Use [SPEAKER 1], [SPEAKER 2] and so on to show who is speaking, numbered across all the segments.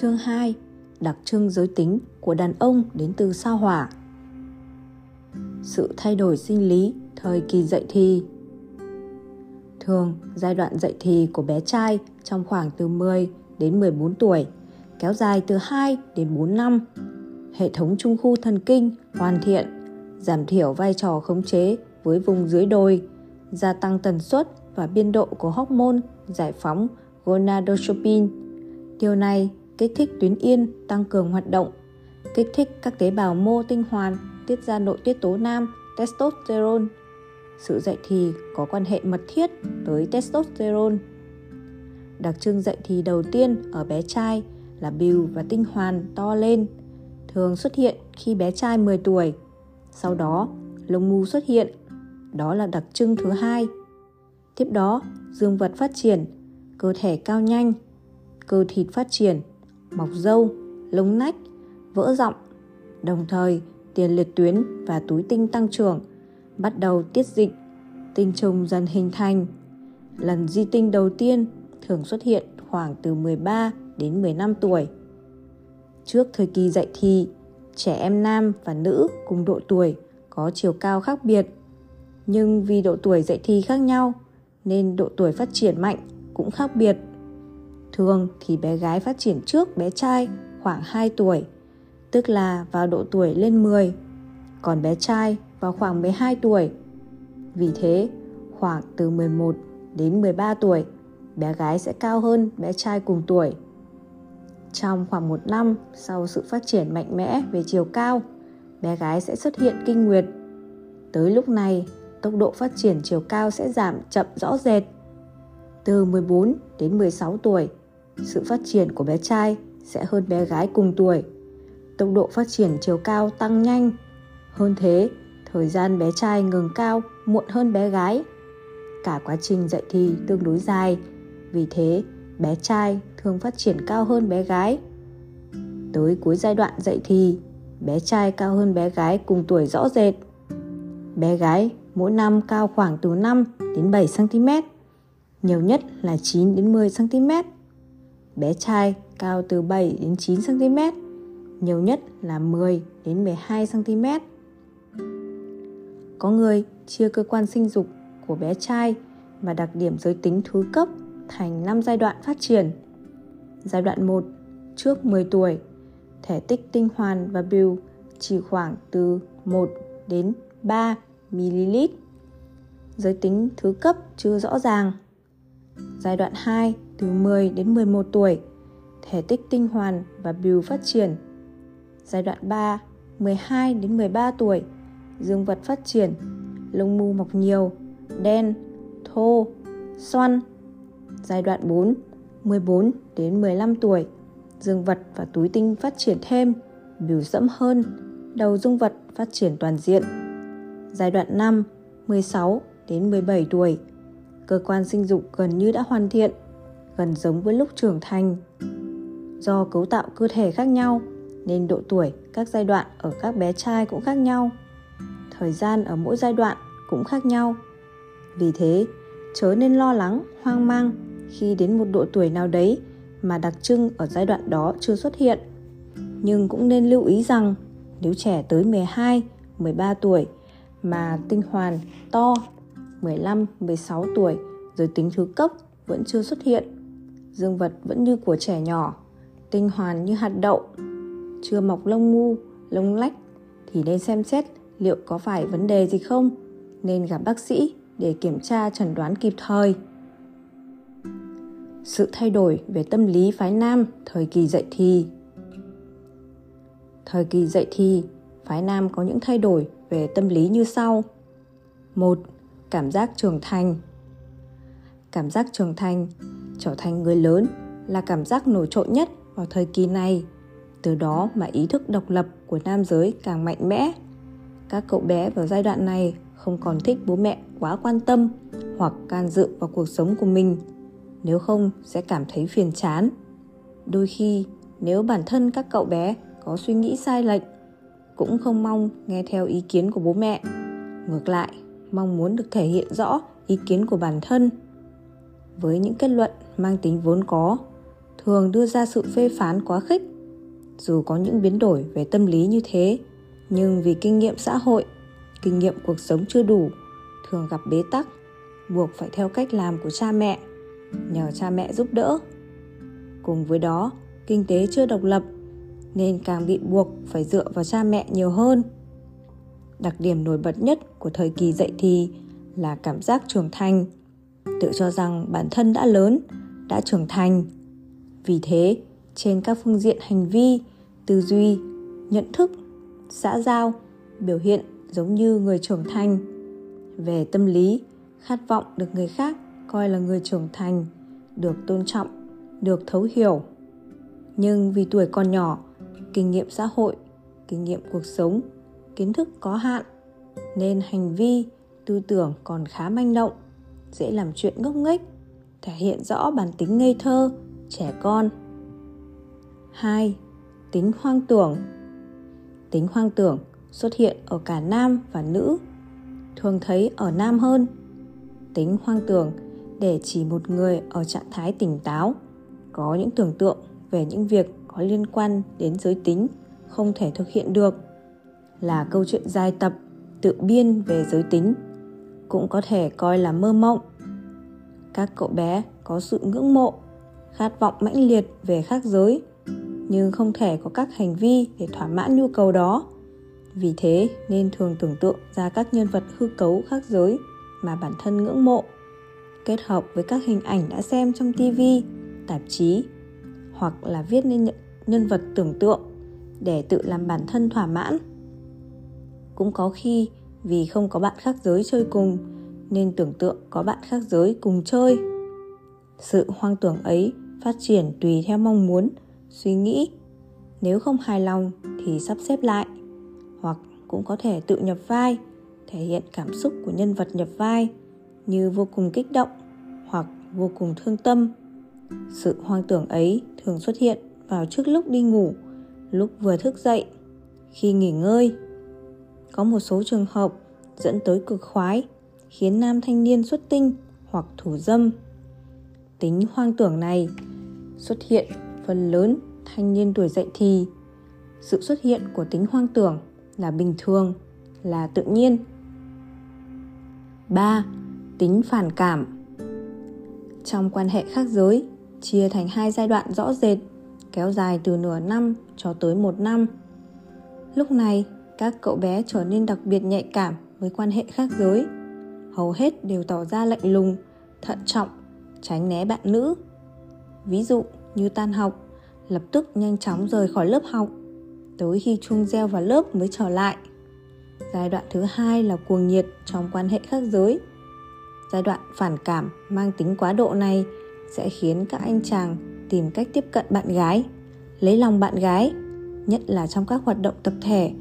[SPEAKER 1] Chương 2 Đặc trưng giới tính của đàn ông đến từ sao hỏa Sự thay đổi sinh lý thời kỳ dậy thì Thường, giai đoạn dậy thì của bé trai trong khoảng từ 10 đến 14 tuổi, kéo dài từ 2 đến 4 năm. Hệ thống trung khu thần kinh hoàn thiện, giảm thiểu vai trò khống chế với vùng dưới đồi, gia tăng tần suất và biên độ của hormone giải phóng gonadotropin. Điều này kích thích tuyến yên tăng cường hoạt động, kích thích các tế bào mô tinh hoàn tiết ra nội tiết tố nam testosterone. Sự dậy thì có quan hệ mật thiết tới testosterone. Đặc trưng dậy thì đầu tiên ở bé trai là bìu và tinh hoàn to lên, thường xuất hiện khi bé trai 10 tuổi. Sau đó, lông mu xuất hiện. Đó là đặc trưng thứ hai. Tiếp đó, dương vật phát triển, cơ thể cao nhanh, cơ thịt phát triển, mọc râu, lông nách, vỡ giọng. Đồng thời, tiền liệt tuyến và túi tinh tăng trưởng, bắt đầu tiết dịch, tinh trùng dần hình thành. Lần di tinh đầu tiên thường xuất hiện khoảng từ 13 đến 15 tuổi. Trước thời kỳ dậy thì, trẻ em nam và nữ cùng độ tuổi có chiều cao khác biệt. Nhưng vì độ tuổi dậy thì khác nhau, nên độ tuổi phát triển mạnh cũng khác biệt. Thường thì bé gái phát triển trước bé trai khoảng 2 tuổi, tức là vào độ tuổi lên 10, còn bé trai vào khoảng 12 tuổi. Vì thế, khoảng từ 11 đến 13 tuổi, bé gái sẽ cao hơn bé trai cùng tuổi. Trong khoảng một năm sau sự phát triển mạnh mẽ về chiều cao, bé gái sẽ xuất hiện kinh nguyệt. Tới lúc này, tốc độ phát triển chiều cao sẽ giảm chậm rõ rệt. Từ 14 đến 16 tuổi, sự phát triển của bé trai sẽ hơn bé gái cùng tuổi. Tốc độ phát triển chiều cao tăng nhanh. Hơn thế, thời gian bé trai ngừng cao muộn hơn bé gái. Cả quá trình dậy thì tương đối dài, vì thế bé trai thường phát triển cao hơn bé gái. Tới cuối giai đoạn dậy thì, bé trai cao hơn bé gái cùng tuổi rõ rệt. Bé gái mỗi năm cao khoảng từ 5 đến 7 cm, nhiều nhất là 9 đến 10 cm. Bé trai cao từ 7 đến 9 cm, nhiều nhất là 10 đến 12 cm. Có người chia cơ quan sinh dục của bé trai và đặc điểm giới tính thứ cấp thành 5 giai đoạn phát triển. Giai đoạn 1 trước 10 tuổi, thể tích tinh hoàn và bưu chỉ khoảng từ 1 đến 3 ml. Giới tính thứ cấp chưa rõ ràng. Giai đoạn 2 từ 10 đến 11 tuổi, thể tích tinh hoàn và bìu phát triển. Giai đoạn 3, 12 đến 13 tuổi, dương vật phát triển, lông mu mọc nhiều, đen, thô, xoăn. Giai đoạn 4, 14 đến 15 tuổi, dương vật và túi tinh phát triển thêm, bìu sẫm hơn, đầu dương vật phát triển toàn diện. Giai đoạn 5, 16 đến 17 tuổi, cơ quan sinh dục gần như đã hoàn thiện, gần giống với lúc trưởng thành. Do cấu tạo cơ thể khác nhau nên độ tuổi các giai đoạn ở các bé trai cũng khác nhau. Thời gian ở mỗi giai đoạn cũng khác nhau. Vì thế, chớ nên lo lắng, hoang mang khi đến một độ tuổi nào đấy mà đặc trưng ở giai đoạn đó chưa xuất hiện. Nhưng cũng nên lưu ý rằng nếu trẻ tới 12, 13 tuổi mà tinh hoàn to 15, 16 tuổi giới tính thứ cấp vẫn chưa xuất hiện. Dương vật vẫn như của trẻ nhỏ, tinh hoàn như hạt đậu, chưa mọc lông ngu, lông lách thì nên xem xét liệu có phải vấn đề gì không, nên gặp bác sĩ để kiểm tra chẩn đoán kịp thời. Sự thay đổi về tâm lý phái nam thời kỳ dậy thì Thời kỳ dậy thì, phái nam có những thay đổi về tâm lý như sau. một Cảm giác trưởng thành Cảm giác trưởng thành, trở thành người lớn là cảm giác nổi trội nhất vào thời kỳ này. Từ đó mà ý thức độc lập của nam giới càng mạnh mẽ. Các cậu bé vào giai đoạn này không còn thích bố mẹ quá quan tâm hoặc can dự vào cuộc sống của mình nếu không, sẽ cảm thấy phiền chán đôi khi, nếu bản thân các cậu bé có suy nghĩ sai lệch, cũng không mong nghe theo ý kiến của bố mẹ ngược lại, mong muốn được thể hiện rõ ý kiến của bản thân với những kết luận mang tính vốn có thường đưa ra sự phê phán quá khích. Dù có những biến đổi về tâm lý như thế, nhưng vì kinh nghiệm xã hội, kinh nghiệm cuộc sống chưa đủ, thường gặp bế tắc, buộc phải theo cách làm của cha mẹ, nhờ cha mẹ giúp đỡ. Cùng với đó, kinh tế chưa độc lập nên càng bị buộc phải dựa vào cha mẹ nhiều hơn. Đặc điểm nổi bật nhất của thời kỳ dậy thì là cảm giác trưởng thành, tự cho rằng bản thân đã lớn, đã trưởng thành. Vì thế, trên các phương diện hành vi, tư duy, nhận thức, xã giao, biểu hiện giống như người trưởng thành. Về tâm lý, khát vọng được người khác coi là người trưởng thành, được tôn trọng, được thấu hiểu. Nhưng vì tuổi còn nhỏ, kinh nghiệm xã hội, kinh nghiệm cuộc sống, kiến thức có hạn nên hành vi, tư tưởng còn khá manh động, dễ làm chuyện ngốc nghếch, thể hiện rõ bản tính ngây thơ, trẻ con. 2. Tính hoang tưởng Tính hoang tưởng xuất hiện ở cả nam và nữ, thường thấy ở nam hơn. Tính hoang tưởng để chỉ một người ở trạng thái tỉnh táo, có những tưởng tượng về những việc có liên quan đến giới tính không thể thực hiện được là câu chuyện dài tập tự biên về giới tính cũng có thể coi là mơ mộng các cậu bé có sự ngưỡng mộ khát vọng mãnh liệt về khác giới nhưng không thể có các hành vi để thỏa mãn nhu cầu đó vì thế nên thường tưởng tượng ra các nhân vật hư cấu khác giới mà bản thân ngưỡng mộ kết hợp với các hình ảnh đã xem trong TV, tạp chí hoặc là viết nên nhân vật tưởng tượng để tự làm bản thân thỏa mãn. Cũng có khi vì không có bạn khác giới chơi cùng nên tưởng tượng có bạn khác giới cùng chơi. Sự hoang tưởng ấy phát triển tùy theo mong muốn, suy nghĩ. Nếu không hài lòng thì sắp xếp lại hoặc cũng có thể tự nhập vai, thể hiện cảm xúc của nhân vật nhập vai như vô cùng kích động hoặc vô cùng thương tâm. Sự hoang tưởng ấy thường xuất hiện vào trước lúc đi ngủ, lúc vừa thức dậy, khi nghỉ ngơi. Có một số trường hợp dẫn tới cực khoái, khiến nam thanh niên xuất tinh hoặc thủ dâm. Tính hoang tưởng này xuất hiện phần lớn thanh niên tuổi dậy thì. Sự xuất hiện của tính hoang tưởng là bình thường, là tự nhiên. 3. Tính phản cảm Trong quan hệ khác giới, chia thành hai giai đoạn rõ rệt kéo dài từ nửa năm cho tới một năm. Lúc này, các cậu bé trở nên đặc biệt nhạy cảm với quan hệ khác giới. Hầu hết đều tỏ ra lạnh lùng, thận trọng, tránh né bạn nữ. Ví dụ như tan học, lập tức nhanh chóng rời khỏi lớp học, tới khi chuông reo vào lớp mới trở lại. Giai đoạn thứ hai là cuồng nhiệt trong quan hệ khác giới. Giai đoạn phản cảm mang tính quá độ này sẽ khiến các anh chàng tìm cách tiếp cận bạn gái lấy lòng bạn gái nhất là trong các hoạt động tập thể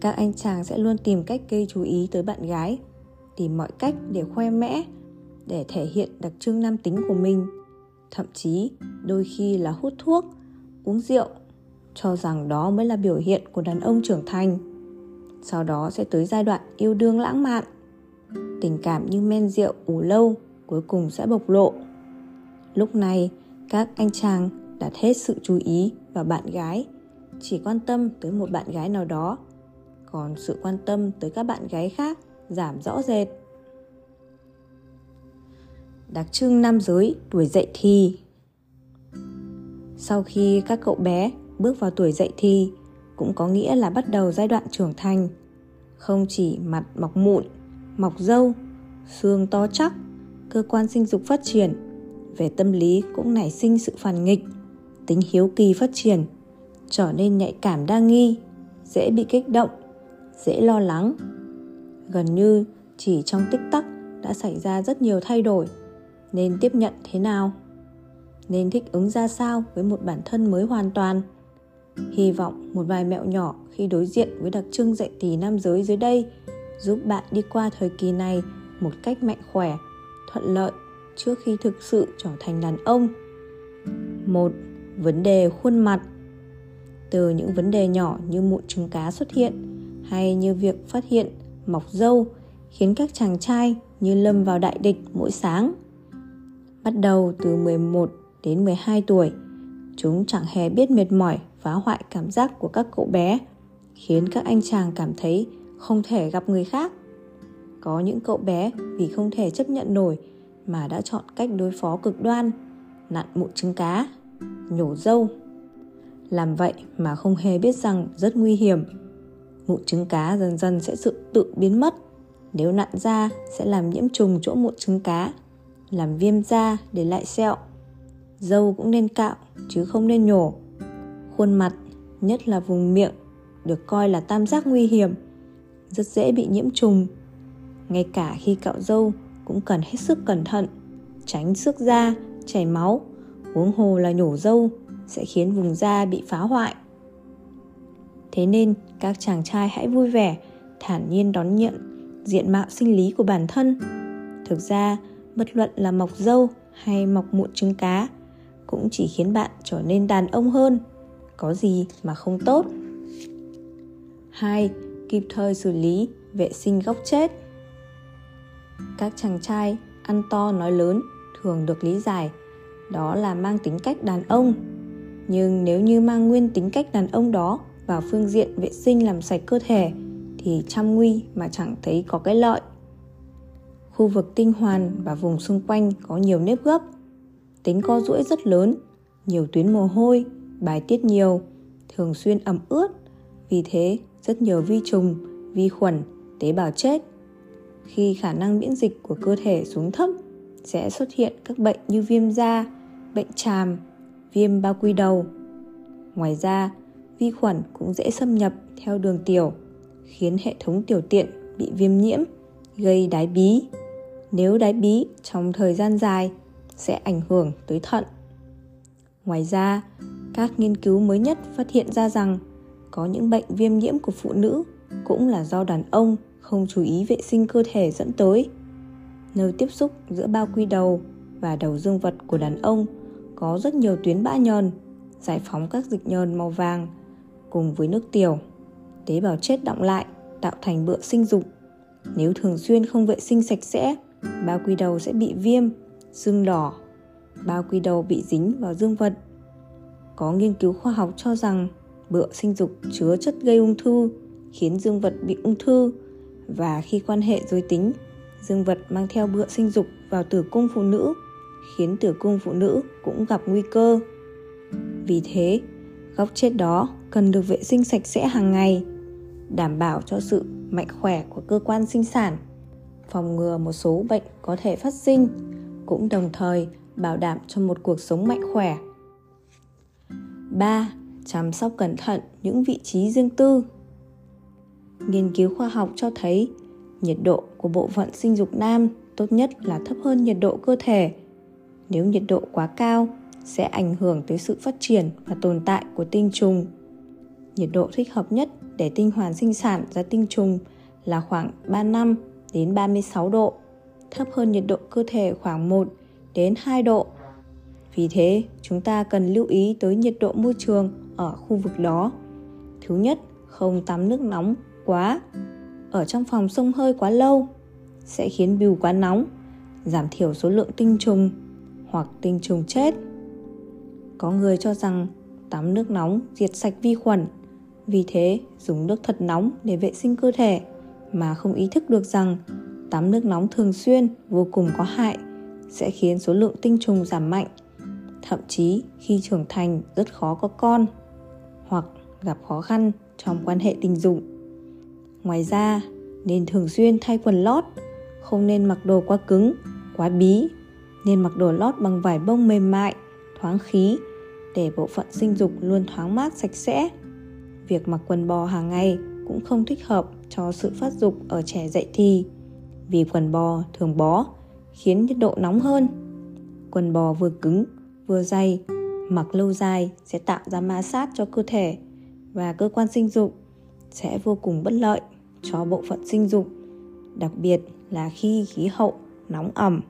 [SPEAKER 1] các anh chàng sẽ luôn tìm cách gây chú ý tới bạn gái tìm mọi cách để khoe mẽ, để thể hiện đặc trưng nam tính của mình. Thậm chí, đôi khi là hút thuốc, uống rượu, cho rằng đó mới là biểu hiện của đàn ông trưởng thành. Sau đó sẽ tới giai đoạn yêu đương lãng mạn. Tình cảm như men rượu ủ lâu cuối cùng sẽ bộc lộ. Lúc này, các anh chàng đặt hết sự chú ý vào bạn gái, chỉ quan tâm tới một bạn gái nào đó, còn sự quan tâm tới các bạn gái khác giảm rõ rệt. Đặc trưng nam giới, tuổi dậy thì. Sau khi các cậu bé bước vào tuổi dậy thì, cũng có nghĩa là bắt đầu giai đoạn trưởng thành. Không chỉ mặt mọc mụn, mọc râu, xương to chắc, cơ quan sinh dục phát triển, về tâm lý cũng nảy sinh sự phản nghịch, tính hiếu kỳ phát triển, trở nên nhạy cảm đa nghi, dễ bị kích động, dễ lo lắng gần như chỉ trong tích tắc đã xảy ra rất nhiều thay đổi. Nên tiếp nhận thế nào? Nên thích ứng ra sao với một bản thân mới hoàn toàn? Hy vọng một vài mẹo nhỏ khi đối diện với đặc trưng dạy thì nam giới dưới đây giúp bạn đi qua thời kỳ này một cách mạnh khỏe, thuận lợi trước khi thực sự trở thành đàn ông. Một, vấn đề khuôn mặt. Từ những vấn đề nhỏ như mụn trứng cá xuất hiện hay như việc phát hiện mọc râu khiến các chàng trai như lâm vào đại địch mỗi sáng. Bắt đầu từ 11 đến 12 tuổi, Chúng chẳng hề biết mệt mỏi phá hoại cảm giác của các cậu bé, khiến các anh chàng cảm thấy không thể gặp người khác. Có những cậu bé vì không thể chấp nhận nổi mà đã chọn cách đối phó cực đoan, nặn mụn trứng cá, nhổ dâu. Làm vậy mà không hề biết rằng rất nguy hiểm. Mụn trứng cá dần dần sẽ tự tự biến mất. Nếu nặn ra sẽ làm nhiễm trùng chỗ mụn trứng cá, làm viêm da để lại sẹo. Dâu cũng nên cạo chứ không nên nhổ. Khuôn mặt, nhất là vùng miệng, được coi là tam giác nguy hiểm, rất dễ bị nhiễm trùng. Ngay cả khi cạo dâu cũng cần hết sức cẩn thận, tránh xước da, chảy máu, huống hồ là nhổ dâu sẽ khiến vùng da bị phá hoại. Thế nên các chàng trai hãy vui vẻ, thản nhiên đón nhận diện mạo sinh lý của bản thân. Thực ra, bất luận là mọc dâu hay mọc mụn trứng cá cũng chỉ khiến bạn trở nên đàn ông hơn. Có gì mà không tốt. 2. Kịp thời xử lý vệ sinh góc chết. Các chàng trai ăn to nói lớn thường được lý giải đó là mang tính cách đàn ông. Nhưng nếu như mang nguyên tính cách đàn ông đó vào phương diện vệ sinh làm sạch cơ thể thì trăm nguy mà chẳng thấy có cái lợi. Khu vực tinh hoàn và vùng xung quanh có nhiều nếp gấp, tính co duỗi rất lớn, nhiều tuyến mồ hôi, bài tiết nhiều, thường xuyên ẩm ướt. Vì thế, rất nhiều vi trùng, vi khuẩn, tế bào chết. Khi khả năng miễn dịch của cơ thể xuống thấp, sẽ xuất hiện các bệnh như viêm da, bệnh tràm, viêm bao quy đầu. Ngoài ra, vi khuẩn cũng dễ xâm nhập theo đường tiểu, khiến hệ thống tiểu tiện bị viêm nhiễm, gây đái bí. Nếu đái bí trong thời gian dài sẽ ảnh hưởng tới thận. Ngoài ra, các nghiên cứu mới nhất phát hiện ra rằng có những bệnh viêm nhiễm của phụ nữ cũng là do đàn ông không chú ý vệ sinh cơ thể dẫn tới. Nơi tiếp xúc giữa bao quy đầu và đầu dương vật của đàn ông có rất nhiều tuyến bã nhờn, giải phóng các dịch nhờn màu vàng cùng với nước tiểu. Tế bào chết động lại tạo thành bựa sinh dục. Nếu thường xuyên không vệ sinh sạch sẽ, bao quy đầu sẽ bị viêm, sưng đỏ. Bao quy đầu bị dính vào dương vật. Có nghiên cứu khoa học cho rằng bựa sinh dục chứa chất gây ung thư, khiến dương vật bị ung thư và khi quan hệ giới tính, dương vật mang theo bựa sinh dục vào tử cung phụ nữ, khiến tử cung phụ nữ cũng gặp nguy cơ. Vì thế, góc chết đó cần được vệ sinh sạch sẽ hàng ngày, đảm bảo cho sự mạnh khỏe của cơ quan sinh sản, phòng ngừa một số bệnh có thể phát sinh, cũng đồng thời bảo đảm cho một cuộc sống mạnh khỏe. 3 chăm sóc cẩn thận những vị trí riêng tư. Nghiên cứu khoa học cho thấy nhiệt độ của bộ phận sinh dục nam tốt nhất là thấp hơn nhiệt độ cơ thể. Nếu nhiệt độ quá cao sẽ ảnh hưởng tới sự phát triển và tồn tại của tinh trùng. Nhiệt độ thích hợp nhất để tinh hoàn sinh sản ra tinh trùng là khoảng 35 đến 36 độ, thấp hơn nhiệt độ cơ thể khoảng 1 đến 2 độ. Vì thế, chúng ta cần lưu ý tới nhiệt độ môi trường ở khu vực đó. Thứ nhất, không tắm nước nóng quá. Ở trong phòng sông hơi quá lâu sẽ khiến bìu quá nóng, giảm thiểu số lượng tinh trùng hoặc tinh trùng chết. Có người cho rằng tắm nước nóng diệt sạch vi khuẩn, vì thế dùng nước thật nóng để vệ sinh cơ thể mà không ý thức được rằng tắm nước nóng thường xuyên vô cùng có hại sẽ khiến số lượng tinh trùng giảm mạnh thậm chí khi trưởng thành rất khó có con hoặc gặp khó khăn trong quan hệ tình dục. Ngoài ra, nên thường xuyên thay quần lót, không nên mặc đồ quá cứng, quá bí, nên mặc đồ lót bằng vải bông mềm mại, thoáng khí để bộ phận sinh dục luôn thoáng mát sạch sẽ. Việc mặc quần bò hàng ngày cũng không thích hợp cho sự phát dục ở trẻ dậy thì vì quần bò thường bó, khiến nhiệt độ nóng hơn. Quần bò vừa cứng, vừa dày, mặc lâu dài sẽ tạo ra ma sát cho cơ thể và cơ quan sinh dục sẽ vô cùng bất lợi cho bộ phận sinh dục, đặc biệt là khi khí hậu nóng ẩm